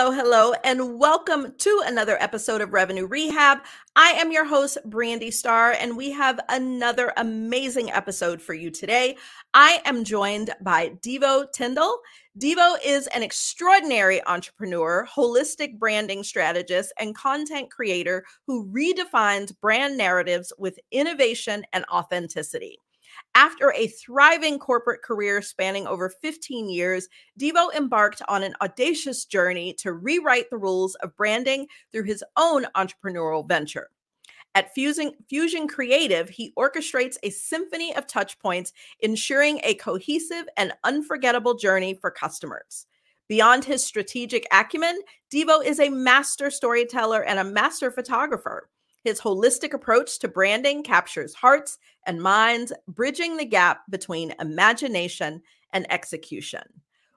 Hello, hello, and welcome to another episode of Revenue Rehab. I am your host, Brandi Starr, and we have another amazing episode for you today. I am joined by Deevo Tindall. Deevo is an extraordinary entrepreneur, holistic branding strategist, and content creator who redefines brand narratives with innovation and authenticity. After a thriving corporate career spanning over 15 years, Deevo embarked on an audacious journey to rewrite the rules of branding through his own entrepreneurial venture. At Fusion, Fusion Creative, he orchestrates a symphony of touchpoints, ensuring a cohesive and unforgettable journey for customers. Beyond his strategic acumen, Deevo is a master storyteller and a master photographer. His holistic approach to branding captures hearts and minds, bridging the gap between imagination and execution.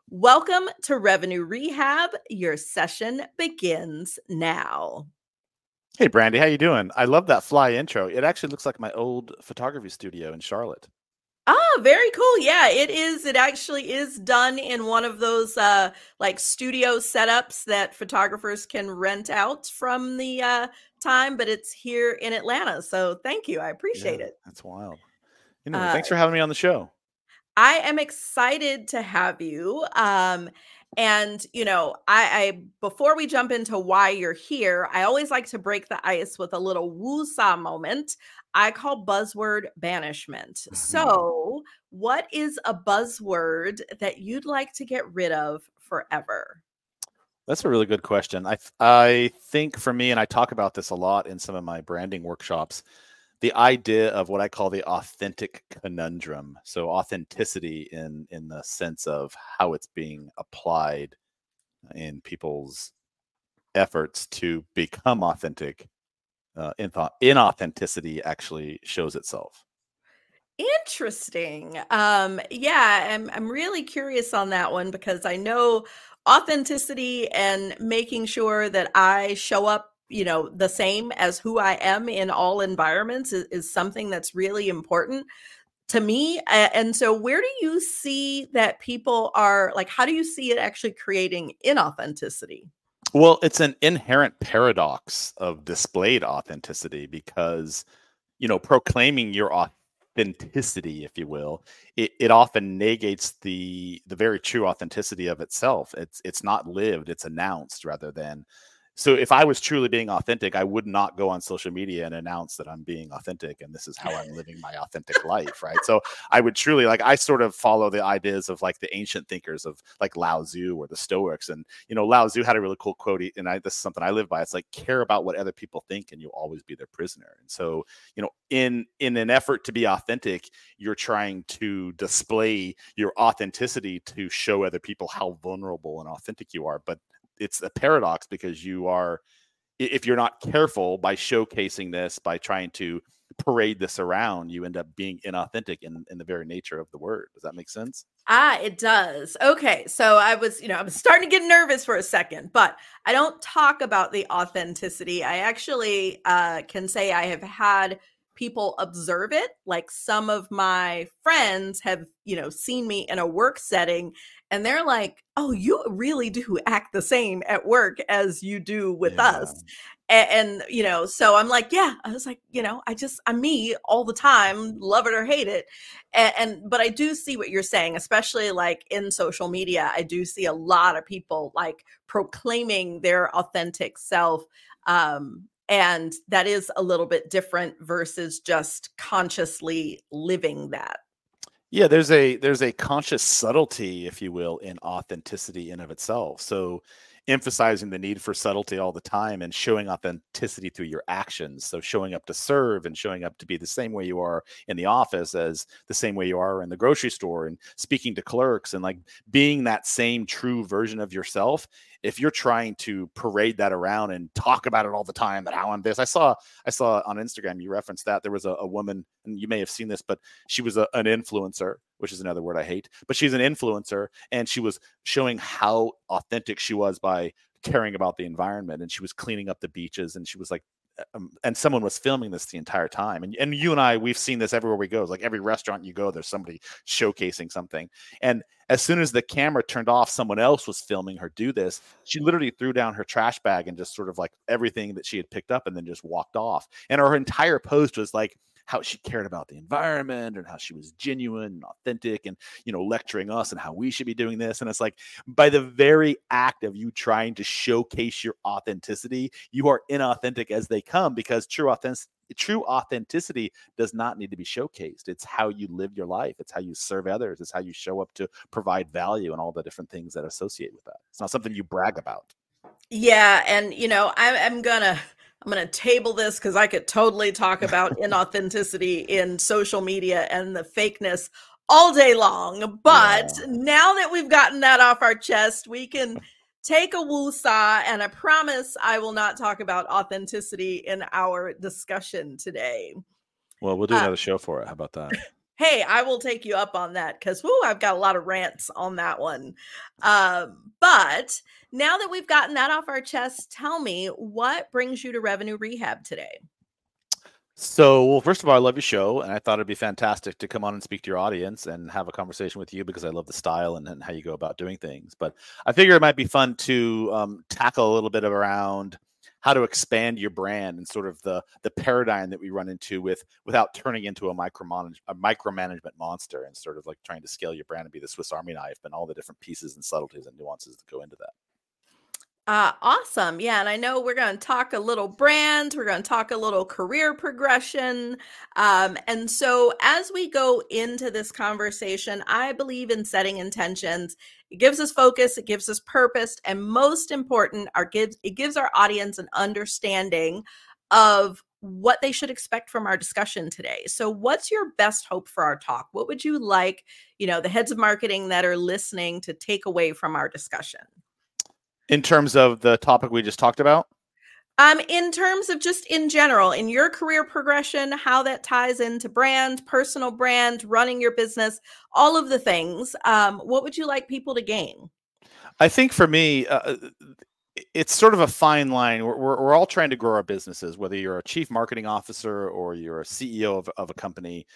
Welcome to Revenue Rehab. Your session begins now. Hey Brandi, how you doing? I love that fly intro. It actually looks like my old photography studio in Charlotte. Ah, very cool. Yeah, it is. It actually is done in one of those uh like studio setups that photographers can rent out from the uh time, but it's here in Atlanta. So thank you. I appreciate Yeah, it. that's wild. You know, Uh thanks for having me on the show. I am excited to have you. Um, and you know, I, I before we jump into why you're here, I always like to break the ice with a little woo-saw moment. I call buzzword banishment. Mhm. So, what is a buzzword that you'd like to get rid of forever? That's a really good question. I I think for me, and I talk about this a lot in some of my branding workshops, the idea of what I call the authentic conundrum. So authenticity in in the sense of how it's being applied in people's efforts to become authentic. Uh, inauthenticity actually shows itself. Interesting. Um, yeah, I'm I'm really curious on that one because I know authenticity and making sure that I show up, you know, the same as who I am in all environments is, is something that's really important to me. And so where do you see that people are like, how do you see it actually creating inauthenticity? Well, it's an inherent paradox of displayed authenticity because, you know, proclaiming your authenticity, if you will, it, it often negates the the very true authenticity of itself. It's it's not lived, it's announced rather than so if I was truly being authentic, I would not go on social media and announce that I'm being authentic and this is how I'm living my authentic life, right? So I would truly like I sort of follow the ideas of like the ancient thinkers of like Lao Tzu or the Stoics, and you know Lao Tzu had a really cool quote, and I, this is something I live by. It's like care about what other people think, and you'll always be their prisoner. And so you know, in in an effort to be authentic, you're trying to display your authenticity to show other people how vulnerable and authentic you are, but it's a paradox because you are if you're not careful by showcasing this by trying to parade this around you end up being inauthentic in, in the very nature of the word does that make sense Ah, it does. Okay. So I was, you know, i'm starting to get nervous for a second, but I don't talk about the authenticity. I actually uh, can say I have had people observe it. Like some of my friends have, you know, seen me in a work setting and they're like, oh, you really do act the same at work as you do with yeah. us. And, and, you know, so I'm like, yeah, I was like, you know, I just, I'm me all the time, love it or hate it. And, and but i do see what you're saying especially like in social media i do see a lot of people like proclaiming their authentic self um and that is a little bit different versus just consciously living that yeah there's a there's a conscious subtlety if you will in authenticity in of itself so emphasizing the need for subtlety all the time and showing authenticity through your actions. So showing up to serve and showing up to be the same way you are in the office as the same way you are in the grocery store and speaking to clerks and like being that same true version of yourself. If you're trying to parade that around and talk about it all the time that how I'm this, I saw I saw on Instagram you referenced that there was a, a woman and you may have seen this, but she was a, an influencer which is another word I hate, but she's an influencer and she was showing how authentic she was by caring about the environment and she was cleaning up the beaches and she was like um, and someone was filming this the entire time and, and you and i we've seen this everywhere we go it's like every restaurant you go there's somebody showcasing something and as soon as the camera turned off someone else was filming her do this she literally threw down her trash bag and just sort of like everything that she had picked up and then just walked off and her entire post was like how she cared about the environment and how she was genuine and authentic and you know lecturing us and how we should be doing this and it's like by the very act of you trying to showcase your authenticity you are inauthentic as they come because true authenticity true authenticity does not need to be showcased. It's how you live your life. It's how you serve others. It's how you show up to provide value and all the different things that associate with that. It's not something you brag about. Yeah, and you know, I, I'm gonna I'm going to table this because I could totally talk about inauthenticity in social media and the fakeness all day long. But yeah. now that we've gotten that off our chest, we can take a woosah. And I promise I will not talk about authenticity in our discussion today. Well, we'll do uh, another uh, show for it. How about that? hey, I will take you up on that because whoo, I've got a lot of rants on that one. Um, but now that we've gotten that off our chest, tell me what brings you to Revenue Rehab today? So, well, first of all, I love your show, and I thought it'd be fantastic to come on and speak to your audience and have a conversation with you because I love the style and, and how you go about doing things. But I figure it might be fun to um, tackle a little bit around how to expand your brand and sort of the the paradigm that we run into with without turning into a micromanage a micromanagement monster and sort of like trying to scale your brand and be the Swiss Army knife and all the different pieces and subtleties and nuances that go into that. Uh, awesome. Yeah. And I know we're going to talk a little brand, we're going to talk a little career progression. Um, and so as we go into this conversation, I believe in setting intentions. It gives us focus, it gives us purpose, and most important, our gives it gives our audience an understanding of what they should expect from our discussion today. So what's your best hope for our talk? What would you like, you know, the heads of marketing that are listening to take away from our discussion? In terms of the topic we just talked about? Um, in terms of just in general, in your career progression, how that ties into brand, personal brand, running your business, all of the things. Um, what would you like people to gain? I think for me, uh, uh it's sort of a fine line. We're, we're, we're, all trying to grow our businesses, whether you're a chief marketing officer or you're a CEO of, of a company,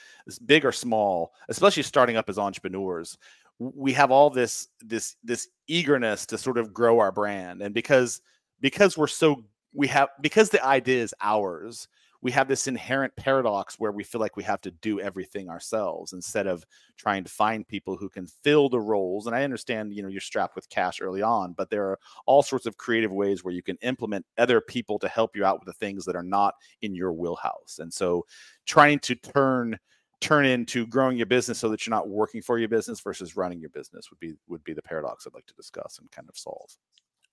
big or small, especially starting up as entrepreneurs we have all this this this eagerness to sort of grow our brand. And because because we're so we have because the idea is ours we have this inherent paradox where we feel like we have to do everything ourselves instead of trying to find people who can fill the roles. And i understand you know you're strapped with cash early on but there are all sorts of creative ways where you can implement other people to help you out with the things that are not in your wheelhouse. And so trying to turn turn into growing your business so that you're not working for your business versus running your business would be would be the paradox I'd like to discuss and kind of solve.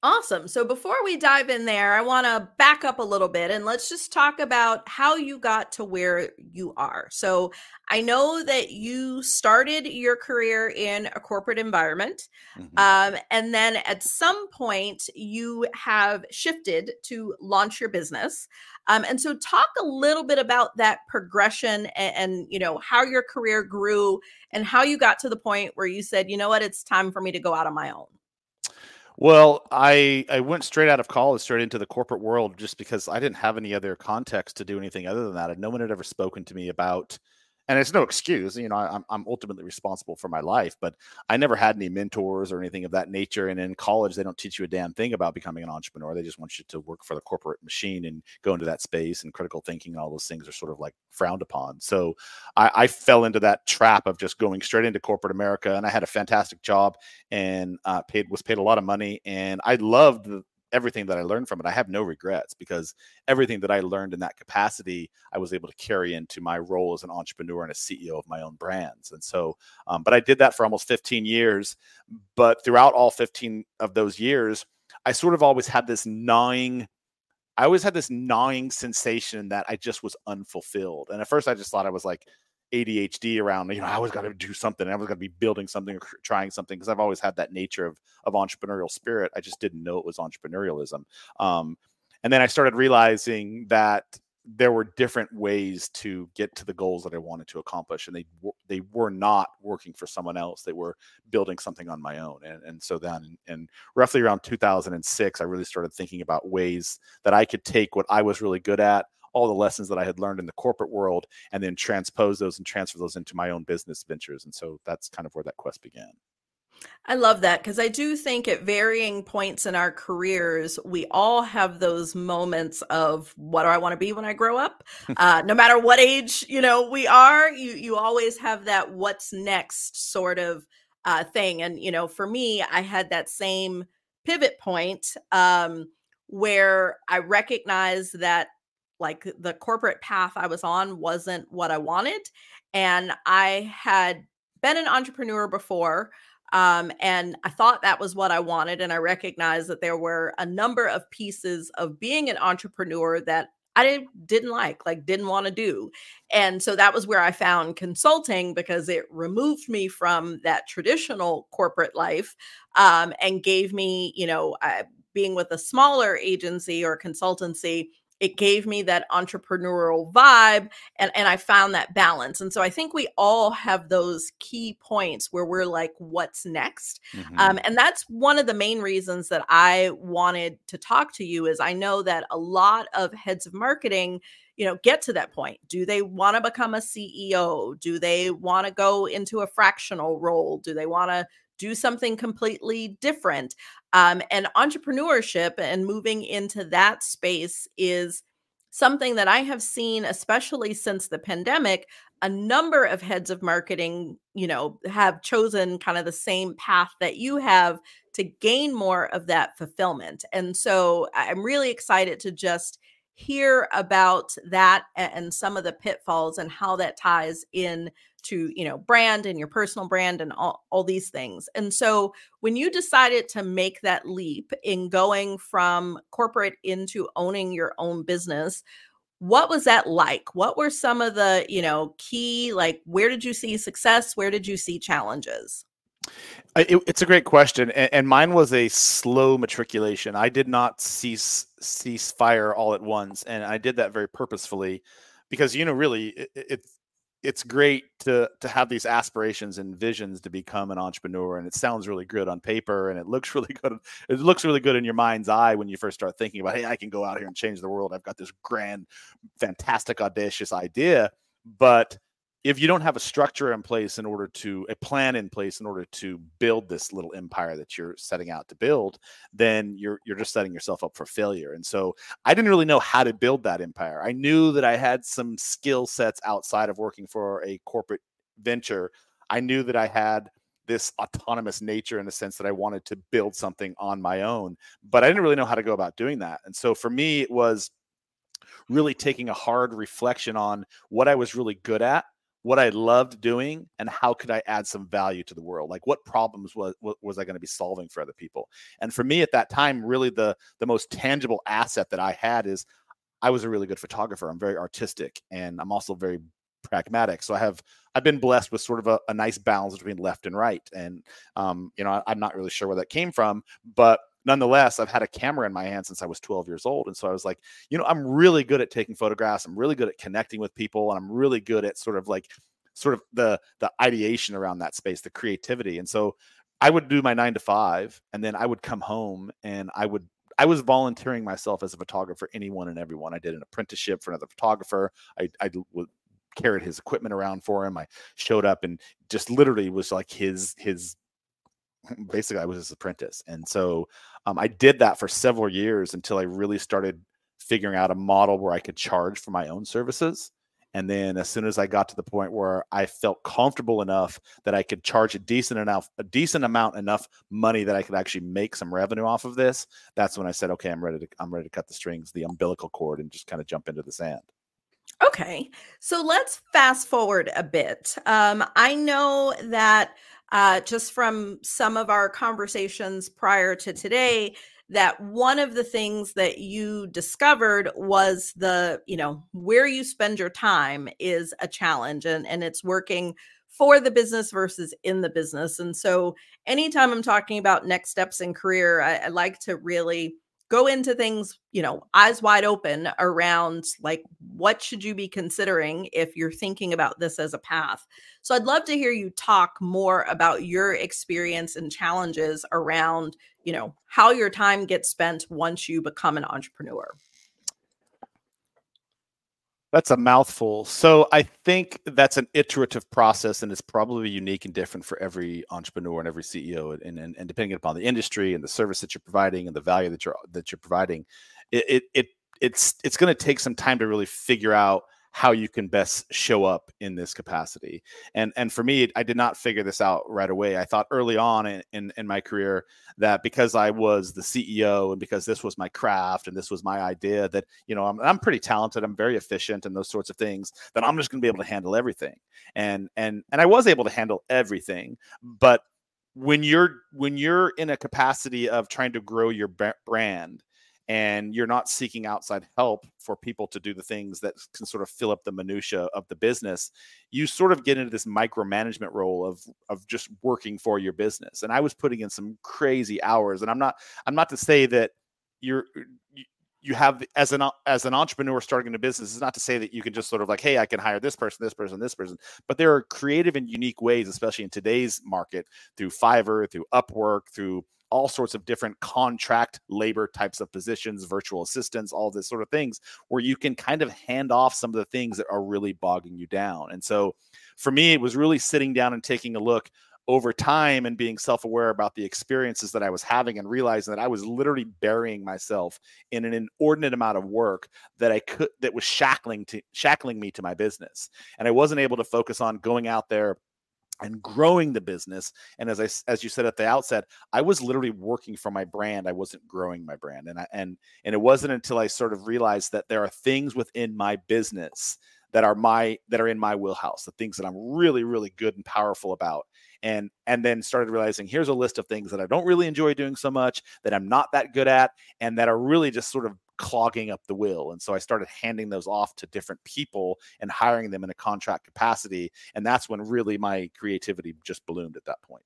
Awesome. So before we dive in there, I want to back up a little bit and let's just talk about how you got to where you are. So I know that you started your career in a corporate environment. Mm-hmm. Um, and then at some point, you have shifted to launch your business. Um, and so talk a little bit about that progression and, and, you know, how your career grew and how you got to the point where you said, you know what, it's time for me to go out on my own. Well, I I went straight out of college, straight into the corporate world, just because I didn't have any other context to do anything other than that. And no one had ever spoken to me about and it's no excuse you know I'm, I'm ultimately responsible for my life but i never had any mentors or anything of that nature and in college they don't teach you a damn thing about becoming an entrepreneur they just want you to work for the corporate machine and go into that space and critical thinking and all those things are sort of like frowned upon. So i, I fell into that trap of just going straight into corporate america and i had a fantastic job and uh, paid was paid a lot of money and i loved the, everything that I learned from it. I have no regrets because everything that I learned in that capacity, I was able to carry into my role as an entrepreneur and a CEO of my own brands. And so, um, but I did that for almost 15 years. But throughout all 15 of those years, I sort of always had this gnawing I always had this gnawing sensation that I just was unfulfilled. And at first I just thought I was like ADHD around, you know, I always got to do something. I was going to be building something or trying something because I've always had that nature of of entrepreneurial spirit. I just didn't know it was entrepreneurialism. Um, and then I started realizing that there were different ways to get to the goals that I wanted to accomplish, and they they were not working for someone else. They were building something on my own. And and so then, and roughly around 2006, I really started thinking about ways that I could take what I was really good at, all the lessons that I had learned in the corporate world, and then transpose those and transfer those into my own business ventures. And so that's kind of where that quest began. I love that because I do think at varying points in our careers, we all have those moments of what do I want to be when I grow up? uh, no matter what age you know we are, you you always have that what's next sort of uh, thing. And you know, for me, I had that same pivot point um, where I recognized that like the corporate path I was on wasn't what I wanted, and I had been an entrepreneur before. Um, and I thought that was what I wanted. And I recognized that there were a number of pieces of being an entrepreneur that I didn't, like, like didn't want to do. And so that was where I found consulting because it removed me from that traditional corporate life um, and gave me, you know, uh, being with a smaller agency or consultancy it gave me that entrepreneurial vibe and, and i found that balance and so i think we all have those key points where we're like what's next? Mm-hmm. um, and that's one of the main reasons that i wanted to talk to you is i know that a lot of heads of marketing you know get to that point. Do they want to become a ceo do they want to go into a fractional role? Do they want to do something completely different. Um, and entrepreneurship and moving into that space is something that I have seen, especially since the pandemic. A number of heads of marketing, you know, have chosen kind of the same path that you have to gain more of that fulfillment. And so I'm really excited to just hear about that and some of the pitfalls and how that ties in to you know brand and your personal brand and all, all these things. And so when you decided to make that leap in going from corporate into owning your own business what was that like? What were some of the you know key like where did you see success? Where did you see challenges it, it's a great question, and, and, mine was a slow matriculation. I did not cease cease fire all at once, and I did that very purposefully, because you know, really, it, it's it's great to to have these aspirations and visions to become an entrepreneur and it sounds really good on paper and it looks really good it looks really good in your mind's eye when you first start thinking about hey i can go out here and change the world i've got this grand fantastic audacious idea but if you don't have a structure in place in order to a plan in place in order to build this little empire that you're setting out to build then you're you're just setting yourself up for failure. And so i didn't really know how to build that empire. I knew that i had some skill sets outside of working for a corporate venture. I knew that i had this autonomous nature in the sense that i wanted to build something on my own but i didn't really know how to go about doing that. And so for me it was really taking a hard reflection on what i was really good at what I loved doing and how could I add some value to the world? Like what problems was was I going to be solving for other people? And for me at that time, really the the most tangible asset that I had is I was a really good photographer. I'm very artistic and I'm also very pragmatic. So I have I've been blessed with sort of a, a nice balance between left and right. And um, you know, I, I'm not really sure where that came from, but nonetheless, I've had a camera in my hand since I was 12 years old. And so I was like, you know, I'm really good at taking photographs. I'm really good at connecting with people. And I'm really good at sort of like, sort of the the ideation around that space, the creativity. And so I would do my nine to five, and then I would come home and I would I was volunteering myself as a photographer, anyone and everyone. I did an apprenticeship for another photographer. I, I would carried his equipment around for him. I showed up and just literally was like his his basically I was his apprentice. And so um, I did that for several years until I really started figuring out a model where I could charge for my own services. And then as soon as I got to the point where I felt comfortable enough that I could charge a decent enough, a decent amount enough money that I could actually make some revenue off of this, that's when I said, okay, I'm ready to I'm ready to cut the strings, the umbilical cord, and just kind of jump into the sand. Okay, so let's fast forward a bit. Um, I know that uh, just from some of our conversations prior to today that one of the things that you discovered was the, you know, where you spend your time is a challenge and, and it's working for the business versus in the business. And so anytime I'm talking about next steps in career, I, I like to really go into things, you know, eyes wide open around like what should you be considering if you're thinking about this as a path. So I'd love to hear you talk more about your experience and challenges around, you know, how your time gets spent once you become an entrepreneur. That's a mouthful. So I think that's an iterative process, and it's probably unique and different for every entrepreneur and every CEO, and, and, and depending upon the industry and the service that you're providing and the value that you're that you're providing, it it, it it's it's going to take some time to really figure out how you can best show up in this capacity. And and for me, I did not figure this out right away. I thought early on in, in, in my career that because I was the CEO and because this was my craft and this was my idea that, you know, I'm, I'm pretty talented, I'm very efficient and those sorts of things, that I'm just going to be able to handle everything. And and and I was able to handle everything, but when you're when you're in a capacity of trying to grow your brand and you're not seeking outside help for people to do the things that can sort of fill up the minutia of the business you sort of get into this micromanagement role of of just working for your business. And i was putting in some crazy hours and i'm not i'm not to say that you're uh, you, you have as an as an entrepreneur starting a business is not to say that you can just sort of like hey i can hire this person this person this person. But there are creative and unique ways especially in today's market through fiverr through upwork through all sorts of different contract labor types of positions, virtual assistants, all this sort of things, where you can kind of hand off some of the things that are really bogging you down. And so for me, it was really sitting down and taking a look over time and being self-aware about the experiences that I was having and realizing that I was literally burying myself in an inordinate amount of work that I could that was shackling to shackling me to my business. And I wasn't able to focus on going out there and growing the business and as i as you said at the outset i was literally working for my brand i wasn't growing my brand and i and and it wasn't until i sort of realized that there are things within my business that are my that are in my wheelhouse the things that i'm really really good and powerful about and and then started realizing here's a list of things that i don't really enjoy doing so much that i'm not that good at and that are really just sort of clogging up the wheel. And so I started handing those off to different people and hiring them in a contract capacity. And that's when really my creativity just bloomed at that point.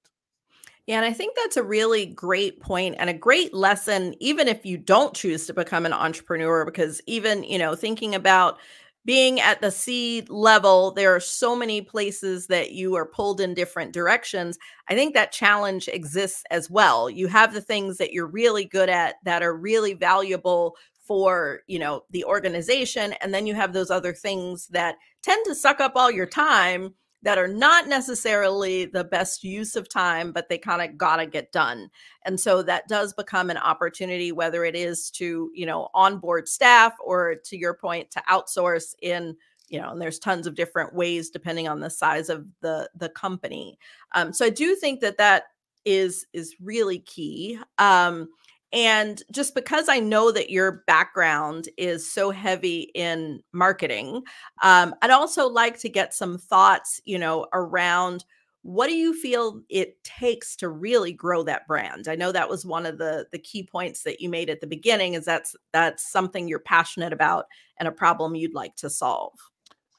Yeah, and I think that's a really great point and a great lesson, even if you don't choose to become an entrepreneur, because even, you know, thinking about being at the C level, there are so many places that you are pulled in different directions. I think that challenge exists as well. You have the things that you're really good at that are really valuable for you know the organization and then you have those other things that tend to suck up all your time that are not necessarily the best use of time, but they kind of got to get done. And so that does become an opportunity, whether it is to, you know, onboard staff or to your point, to outsource in, you know, and there's tons of different ways depending on the size of the the company. Um, so I do think that that is is really key. Um, and just because I know that your background is so heavy in marketing, um, I'd also like to get some thoughts, you know, around what do you feel it takes to really grow that brand? I know that was one of the the key points that you made at the beginning. Is that's that's something you're passionate about and a problem you'd like to solve.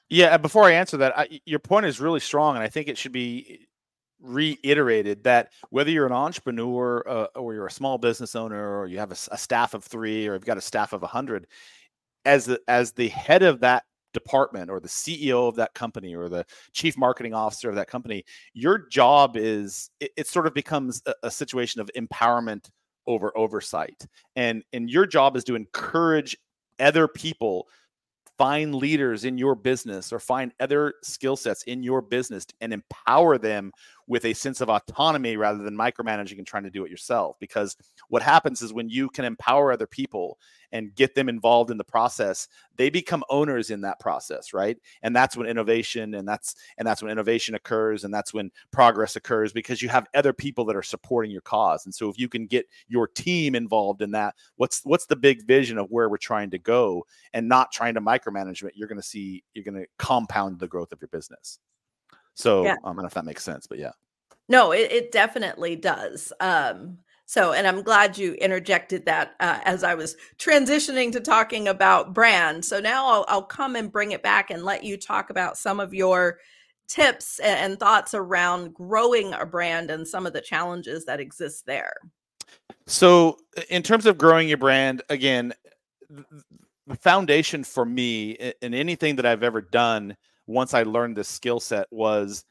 Yeah, before I answer that, I, your point is really strong, and I think it should be reiterated that whether you're an entrepreneur uh, or you're a small business owner or you have a, a staff of three or you've got a staff of a hundred, as the, as the head of that department or the CEO of that company or the chief marketing officer of that company, your job is it, it sort of becomes a, a situation of empowerment over oversight, and and your job is to encourage other people find leaders in your business or find other skill sets in your business and empower them with a sense of autonomy rather than micromanaging and trying to do it yourself. Because what happens is when you can empower other people and get them involved in the process, they become owners in that process, right? And that's when innovation and that's and that's when innovation occurs and that's when progress occurs because you have other people that are supporting your cause. And so if you can get your team involved in that, what's what's the big vision of where we're trying to go and not trying to micromanage it, you're going to see you're going to compound the growth of your business. So yeah. um, I don't know if that makes sense, but yeah. No, it, it definitely does. Um, So, and I'm glad you interjected that uh, as I was transitioning to talking about brand. So now I'll, I'll come and bring it back and let you talk about some of your tips and thoughts around growing a brand and some of the challenges that exist there. So, in terms of growing your brand, again, the foundation for me in anything that I've ever done once I learned this skill set was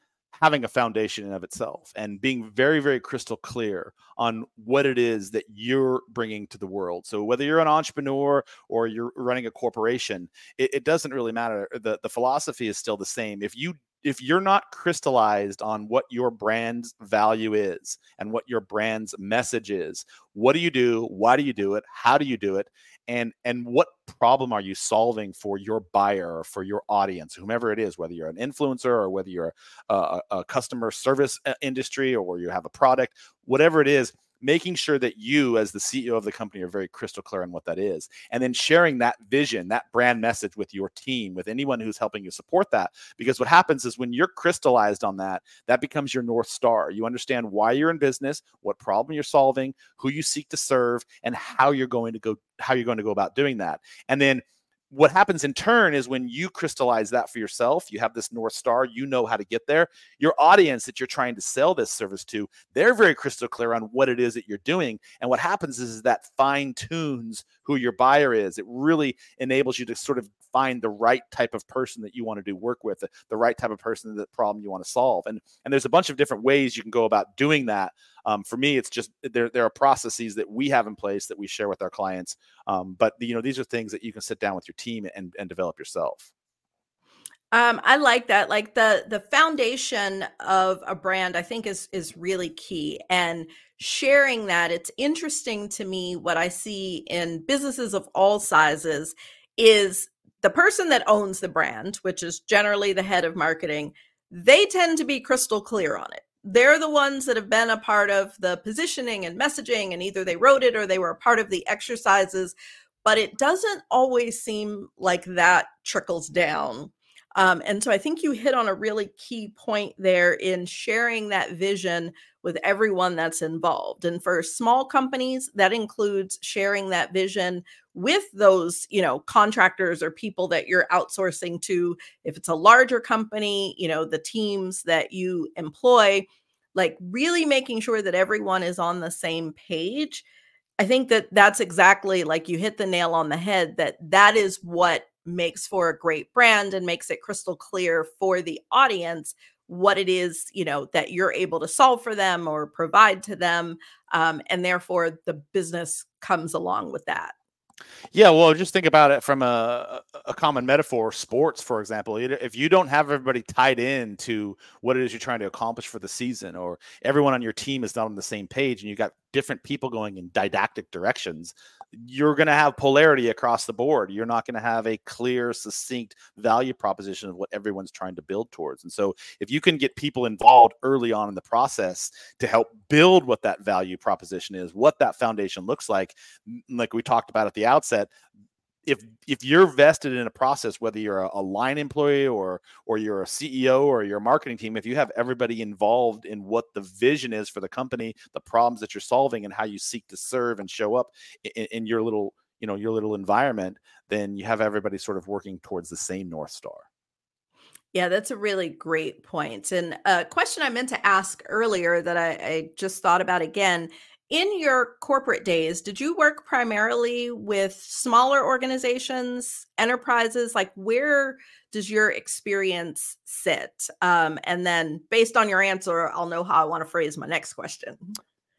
having a foundation in of itself and being very very crystal clear on what it is that you're bringing to the world. So whether you're an entrepreneur or you're running a corporation it, it doesn't really matter. The, the philosophy is still the same. If you if you're not crystallized on what your brand's value is and what your brand's message is what do you do? Why do you do it? How do you do it and and what problem are you solving for your buyer or for your audience whomever it is whether you're an influencer or whether you're a, a customer service uh, industry or you have a product whatever it is making sure that you as the ceo of the company are very crystal clear on what that is and then sharing that vision that brand message with your team with anyone who's helping you support that because what happens is when you're crystallized on that that becomes your north star. You understand why you're in business what problem you're solving who you seek to serve and how you're going to go how you're going to go about doing that. And then what happens in turn is when you crystallize that for yourself, you have this North Star, you know how to get there. Your audience that you're trying to sell this service to, they're very crystal clear on what it is that you're doing. And what happens is, is that fine tunes who your buyer is. It really enables you to sort of find the right type of person that you want to do work with, the right type of person that problem you want to solve. And and there's a bunch of different ways you can go about doing that. Um, for me, it's just there there are processes that we have in place that we share with our clients. Um, but you know, these are things that you can sit down with your team and and develop yourself. Um, I like that. Like the the foundation of a brand, I think is is really key. And sharing that, it's interesting to me what I see in businesses of all sizes is the person that owns the brand, which is generally the head of marketing, they tend to be crystal clear on it. They're the ones that have been a part of the positioning and messaging, and either they wrote it or they were a part of the exercises. But it doesn't always seem like that trickles down. Um, and so I think you hit on a really key point there in sharing that vision with everyone that's involved. And for small companies, that includes sharing that vision with those you know contractors or people that you're outsourcing to if it's a larger company you know the teams that you employ like really making sure that everyone is on the same page i think that that's exactly like you hit the nail on the head that that is what makes for a great brand and makes it crystal clear for the audience what it is you know that you're able to solve for them or provide to them um, and therefore the business comes along with that yeah, well, just think about it from a, a common metaphor, sports, for example. If you don't have everybody tied in to what it is you're trying to accomplish for the season, or everyone on your team is not on the same page, and you've got different people going in didactic directions, you're going to have polarity across the board. You're not going to have a clear, succinct value proposition of what everyone's trying to build towards. And so, if you can get people involved early on in the process to help build what that value proposition is, what that foundation looks like, like we talked about at the outset, if if you're vested in a process whether you're a, a, line employee or or you're a ceo or your marketing team if you have everybody involved in what the vision is for the company the problems that you're solving and how you seek to serve and show up in, in your little you know your little environment then you have everybody sort of working towards the same north star yeah, that's a really great point. And a question I meant to ask earlier that I, I just thought about again in your corporate days, did you work primarily with smaller organizations, enterprises? Like, where does your experience sit? Um, and then, based on your answer, I'll know how I want to phrase my next question.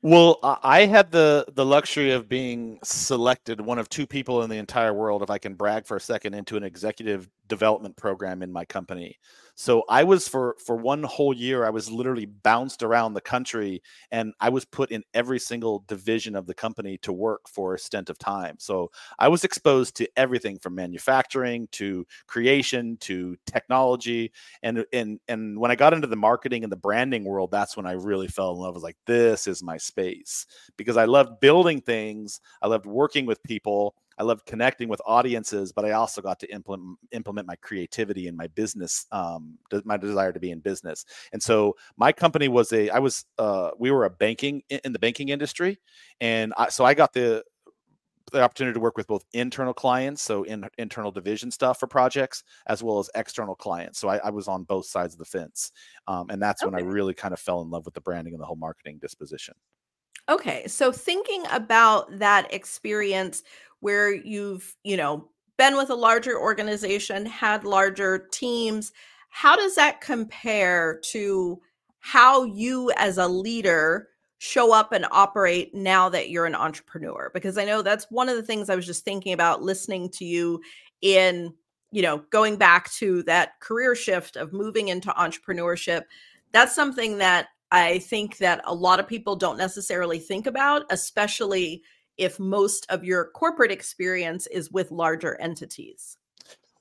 Well, I had the the luxury of being selected one of two people in the entire world, if I can brag for a second, into an executive development program in my company. So I was for for one whole year I was literally bounced around the country and I was put in every single division of the company to work for a stint of time. So I was exposed to everything from manufacturing to creation to technology and and and when I got into the marketing and the branding world that's when I really fell in love. I was like this is my space because I loved building things, I loved working with people I loved connecting with audiences, but I also got to implement implement my creativity and my business, um, my desire to be in business. And so my company was a, I was, uh, we were a banking in the banking industry, and I, so I got the the opportunity to work with both internal clients, so in internal division stuff for projects, as well as external clients. So I, I was on both sides of the fence, um, and that's okay. when I really kind of fell in love with the branding and the whole marketing disposition. Okay, so thinking about that experience where you've, you know, been with a larger organization, had larger teams, how does that compare to how you as a leader show up and operate now that you're an entrepreneur? Because I know that's one of the things I was just thinking about listening to you in, you know, going back to that career shift of moving into entrepreneurship. That's something that I think that a lot of people don't necessarily think about, especially if most of your corporate experience is with larger entities.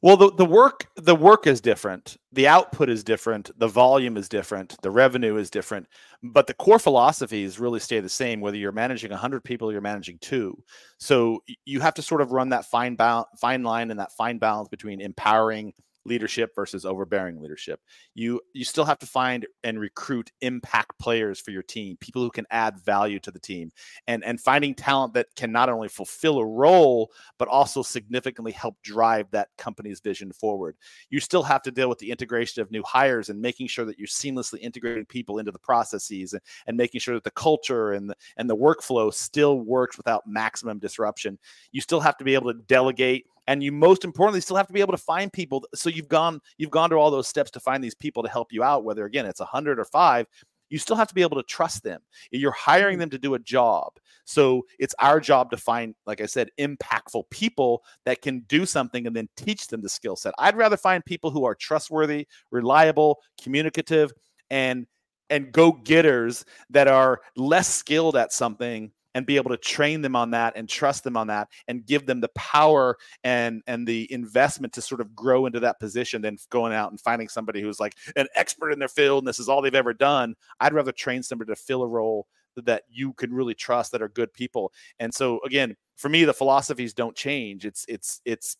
Well, the, the work the work is different. The output is different. The volume is different. The revenue is different. But the core philosophies really stay the same, whether you're managing 100 people or you're managing two. So you have to sort of run that fine, ba- fine line and that fine balance between empowering leadership versus overbearing leadership. You you still have to find and recruit impact players for your team, people who can add value to the team, and and finding talent that can not only fulfill a role but also significantly help drive that company's vision forward. You still have to deal with the integration of new hires and making sure that you're seamlessly integrating people into the processes and, and making sure that the culture and the, and the workflow still works without maximum disruption. You still have to be able to delegate and you most importantly still have to be able to find people so you've gone you've gone to all those steps to find these people to help you out whether again it's a 100 or 5 you still have to be able to trust them. You're hiring mm-hmm. them to do a job. So it's our job to find like i said impactful people that can do something and then teach them the skill set. I'd rather find people who are trustworthy reliable communicative and and go getters that are less skilled at something and be able to train them on that and trust them on that and give them the power and and the investment to sort of grow into that position than going out and finding somebody who's like an expert in their field and this is all they've ever done. I'd rather train somebody to fill a role that you can really trust that are good people. And so again for me the philosophies don't change. It's it's it's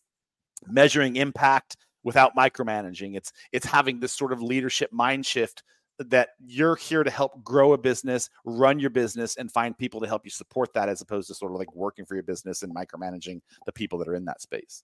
measuring impact without micromanaging. It's it's having this sort of leadership mind shift that you're here to help grow a business, run your business, and find people to help you support that as opposed to sort of like working for your business and micromanaging the people that are in that space.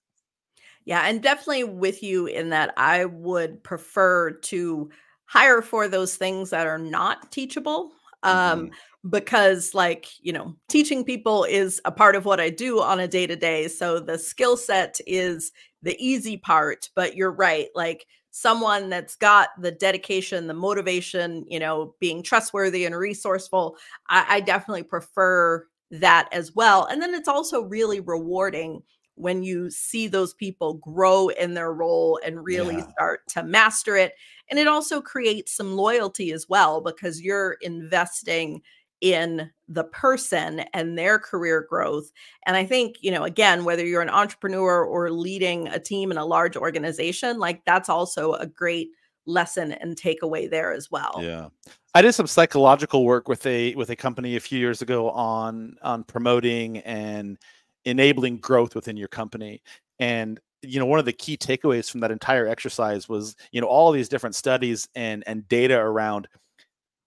Yeah, and definitely with you in that I would prefer to hire for those things that are not teachable. Um, mm-hmm. because like, you know, teaching people is a part of what I do on a day to day. So the skill set is the easy part, but you're right. Like someone that's got the dedication, the motivation, you know, being trustworthy and resourceful, I, I definitely prefer that as well. And then it's also really rewarding when you see those people grow in their role and really yeah. start to master it. And it also creates some loyalty as well because you're investing in the person and their career growth. And I think, you know, again, whether you're an entrepreneur or leading a team in a large organization, like that's also a great lesson and takeaway there as well. Yeah. I did some psychological work with a with a company a few years ago on on promoting and enabling growth within your company. And you know one of the key takeaways from that entire exercise was you know all these different studies and and data around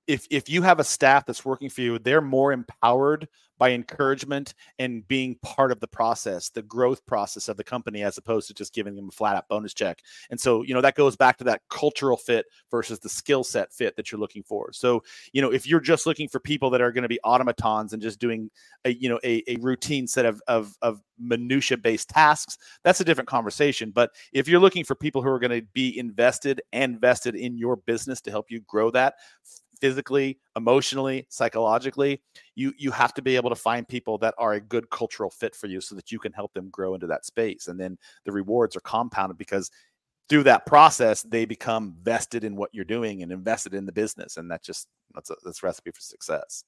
if if you have a staff that's working for you, they're more empowered by encouragement and being part of the process, the growth process of the company, as opposed to just giving them a flat out bonus check. And so, you know, that goes back to that cultural fit versus the skill set fit that you're looking for. So, you know, if you're just looking for people that are going to be automatons and just doing a, you know, a, a routine set of, of, of minutia based tasks, that's a different conversation. But if you're looking for people who are going to be invested and vested in your business to help you grow that, physically, emotionally, psychologically, you you have to be able to find people that are a good cultural fit for you so that you can help them grow into that space. And then the rewards are compounded because through that process they become vested in what you're doing and invested in the business and that just that's a that's recipe for success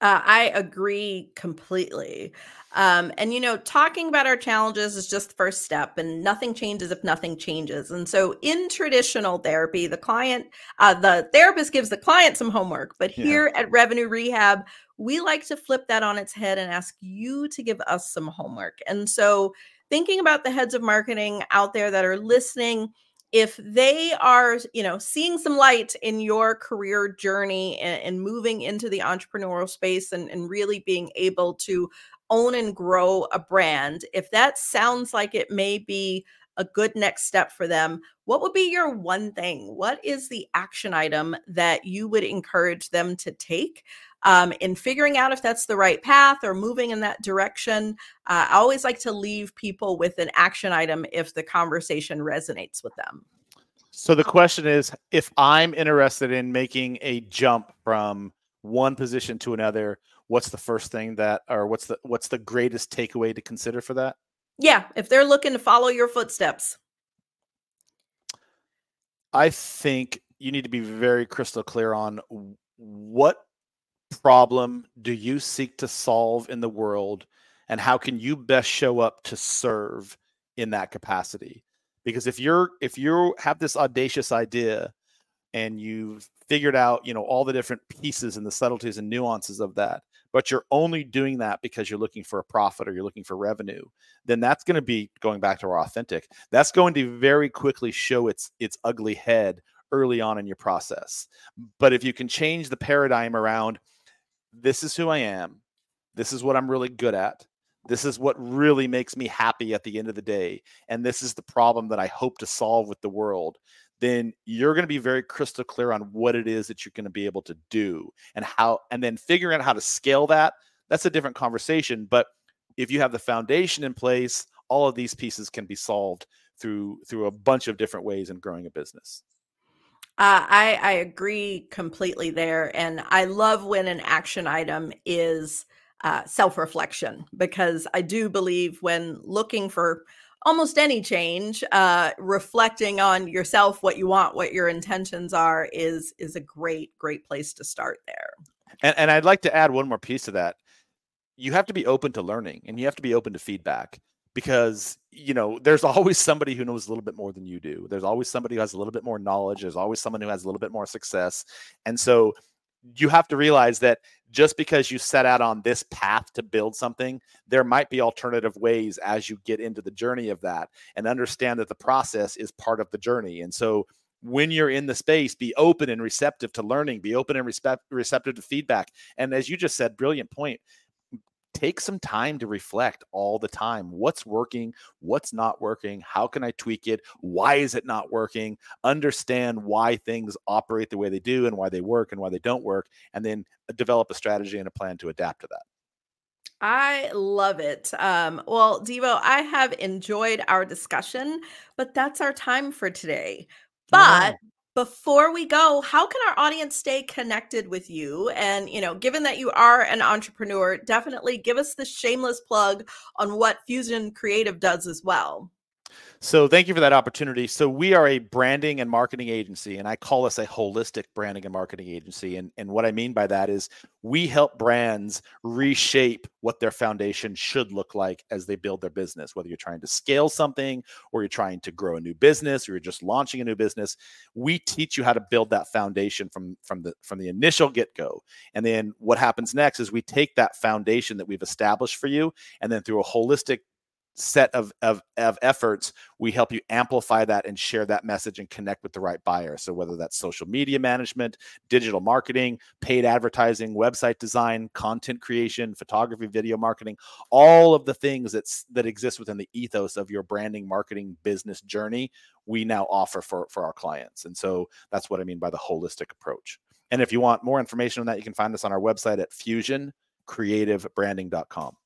Uh, I agree completely. Um, and, you know, talking about our challenges is just the first step, and nothing changes if nothing changes. And so, in traditional therapy, the client, uh, the therapist gives the client some homework. But here yeah. at Revenue Rehab, we like to flip that on its head and ask you to give us some homework. And so, thinking about the heads of marketing out there that are listening, if they are you know seeing some light in your career journey and, and moving into the entrepreneurial space and, and, really being able to own and grow a brand if that sounds like it may be a good next step for them what would be your one thing? What is the action item that you would encourage them to take um, in figuring out if that's the right path or moving in that direction. Uh, I always like to leave people with an action item if the conversation resonates with them. So the question is if I'm interested in making a jump from one position to another, what's the first thing that or what's the what's the greatest takeaway to consider for that? Yeah, if they're looking to follow your footsteps. I think you need to be very crystal clear on what problem do you seek to solve in the world and how can you best show up to serve in that capacity? Because if you're if you have this audacious idea and you've figured out you know all the different pieces and the subtleties and nuances of that but you're only doing that because you're looking for a profit or you're looking for revenue then that's going to be going back to our authentic that's going to very quickly show its its ugly head early on in your process. But if you can change the paradigm around this is who I am. This is what I'm really good at. This is what really makes me happy at the end of the day. And this is the problem that I hope to solve with the world. Then you're going to be very crystal clear on what it is that you're going to be able to do and how, and then figuring out how to scale that. That's a different conversation. But if you have the foundation in place, all of these pieces can be solved through through a bunch of different ways in growing a business. Uh, I, I agree completely there. And I love when an action item is uh, self reflection because I do believe when looking for almost any change, uh, reflecting on yourself, what you want, what your intentions are, is is a great, great place to start there. And, and I'd like to add one more piece to that. You have to be open to learning and you have to be open to feedback because you know there's always somebody who knows a little bit more than you do. There's always somebody who has a little bit more knowledge. There's always someone who has a little bit more success. And so you have to realize that just because you set out on this path to build something there might be alternative ways as you get into the journey of that and understand that the process is part of the journey. And so when you're in the space be open and receptive to learning be open and respect, receptive to feedback. And as you just said brilliant point take some time to reflect all the time. What's working? What's not working? How can I tweak it? Why is it not working? Understand why things operate the way they do and why they work and why they don't work, and then uh, develop a strategy and a plan to adapt to that. I love it. Um, well, Deevo, I have enjoyed our discussion, but that's our time for today. But before we go how can our audience stay connected with you? And you know given that you are an entrepreneur definitely give us the shameless plug on what fusion creative does as well so thank you for that opportunity. So we are a branding and marketing agency, and I call us a holistic branding and marketing agency. And, and what I mean by that is we help brands reshape what their foundation should look like as they build their business, whether you're trying to scale something or you're trying to grow a new business or you're just launching a new business. We teach you how to build that foundation from, from the from the initial get-go. And then what happens next is we take that foundation that we've established for you, and then through a holistic set of, of, of efforts, we help you amplify that and share that message and connect with the right buyer. So whether that's social media management, digital marketing, paid advertising, website design, content creation, photography, video marketing, all of the things that's that exist within the ethos of your branding, marketing, business journey, we now offer for, for our clients. And so that's what I mean by the holistic approach. And if you want more information on that, you can find us on our website at fusioncreativebranding.com.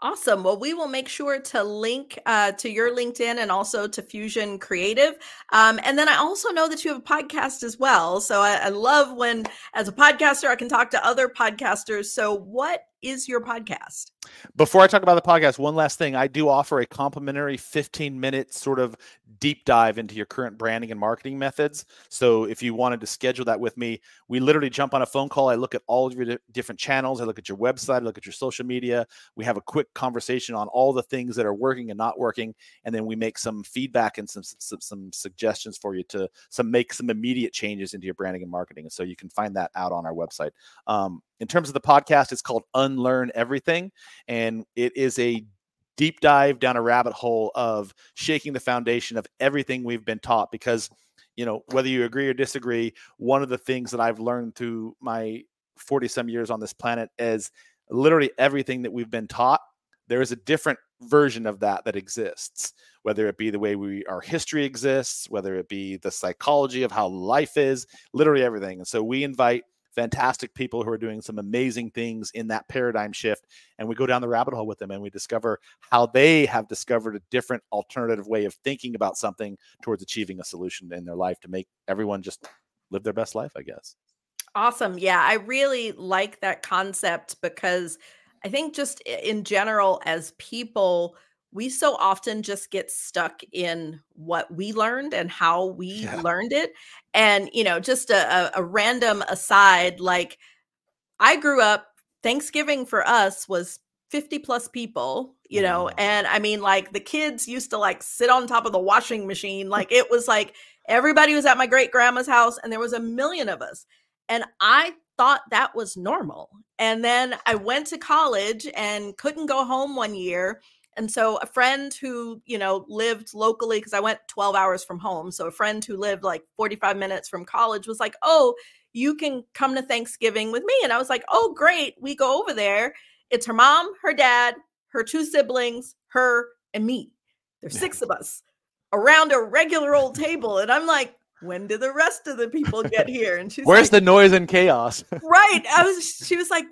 Awesome. Well, we will make sure to link uh, to your LinkedIn and also to Fusion Creative. Um, and then I also know that you have a podcast as well. So I, I love when, as a podcaster, I can talk to other podcasters. So, what is your podcast? Before I talk about the podcast, one last thing. I do offer a complimentary 15 minute sort of deep dive into your current branding and marketing methods. So if you wanted to schedule that with me, we literally jump on a phone call. I look at all of your different channels. I look at your website. I look at your social media. We have a quick conversation on all the things that are working and not working, and then we make some feedback and some some, some suggestions for you to some make some immediate changes into your branding and marketing. And so you can find that out on our website. Um, in terms of the podcast, it's called Unlearn Everything, and it is a deep dive down a rabbit hole of shaking the foundation of everything we've been taught because you know whether you agree or disagree one of the things that i've learned through my 40 some years on this planet is literally everything that we've been taught there is a different version of that that exists whether it be the way we our history exists whether it be the psychology of how life is literally everything and so we invite fantastic people who are doing some amazing things in that paradigm shift. And we go down the rabbit hole with them and we discover how they have discovered a different alternative way of thinking about something towards achieving a solution in their life to make everyone just live their best life, I guess. Awesome. Yeah, I really like that concept because I think just in general, as people, we so often just get stuck in what we learned and how we yeah. learned it. And, you know, just a, a, random aside, like I grew up, Thanksgiving for us was 50 plus people, you know, and I mean, like the kids used to like sit on top of the washing machine. Like it was like everybody was at my great grandma's house and there was a million of us. And I thought that was normal. And then I went to college and couldn't go home one year and so a friend who, you know, lived locally, because I went 12 hours from home. So a friend who lived like 45 minutes from college was like, Oh, you can come to Thanksgiving with me. And I was like, Oh, great. We go over there. It's her mom, her dad, her two siblings, her, and me. There's six of us around a regular old table. And I'm like, when do the rest of the people get here? And she's like, Where's like, the noise and chaos? right. I was she was like,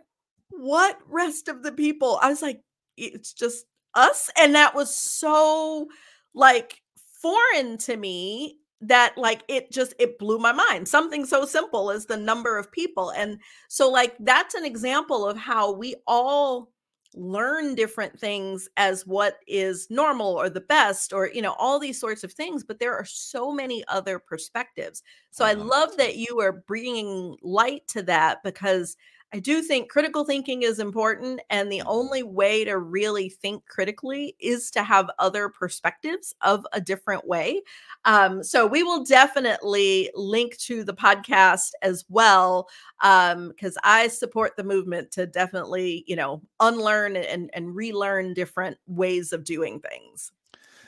What rest of the people? I was like, it's just us and that was so like foreign to me that like it just it blew my mind something so simple as the number of people and so like that's an example of how we all learn different things as what is normal or the best or you know all these sorts of things but there are so many other perspectives. So i love that you are bringing light to that because I do think critical thinking is important. And the only way to really think critically is to have other perspectives of a different way. Um, so we will definitely link to the podcast as well, because um, I support the movement to definitely, you know, unlearn and, and relearn different ways of doing things.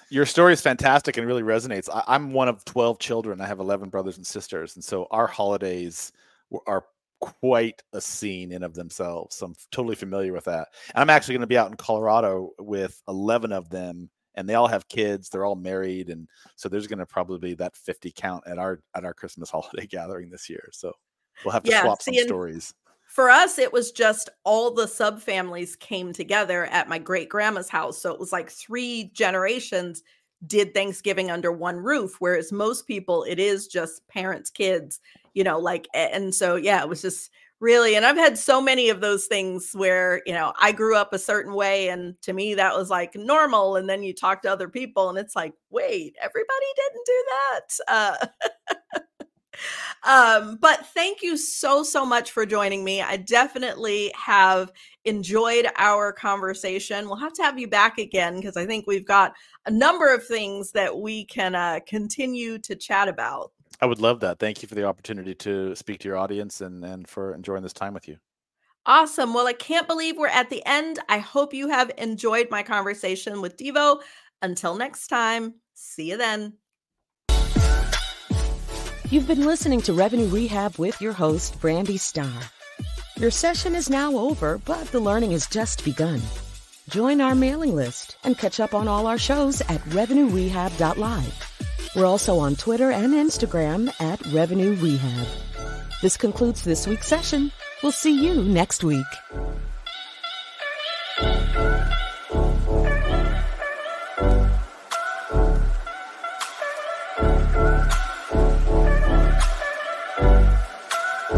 Your story is fantastic and really resonates. I, I'm one of 12 children. I have 11 brothers and sisters. And so our holidays are quite a scene in of themselves. So I'm totally familiar with that. And I'm actually going to be out in Colorado with 11 of them and they all have kids. They're all married. And so there's going to probably be that 50 count at our, at our Christmas holiday gathering this year. So we'll have to yeah, swap see, some stories. For us, it was just all the sub families came together at my great grandma's house. So it was like three generations did Thanksgiving under one roof, whereas most people, it is just parents, kids, you know, like, and so, yeah, it was just really, and I've had so many of those things where, you know, I grew up a certain way, and to me, that was like normal. And then you talk to other people, and it's like, wait, everybody didn't do that. Uh, um, but thank you so, so much for joining me. I definitely have enjoyed our conversation. We'll have to have you back again because I think we've got a number of things that we can uh, continue to chat about. I would love that. Thank you for the opportunity to speak to your audience and, and for enjoying this time with you. Awesome. Well, I can't believe we're at the end. I hope you have enjoyed my conversation with Deevo. Until next time, see you then. You've been listening to Revenue Rehab with your host, Brandi Starr. Your session is now over, but the learning has just begun. Join our mailing list and catch up on all our shows at revenuerehab.live. We're also on Twitter and Instagram at Revenue Rehab. This concludes this week's session. We'll see you next week.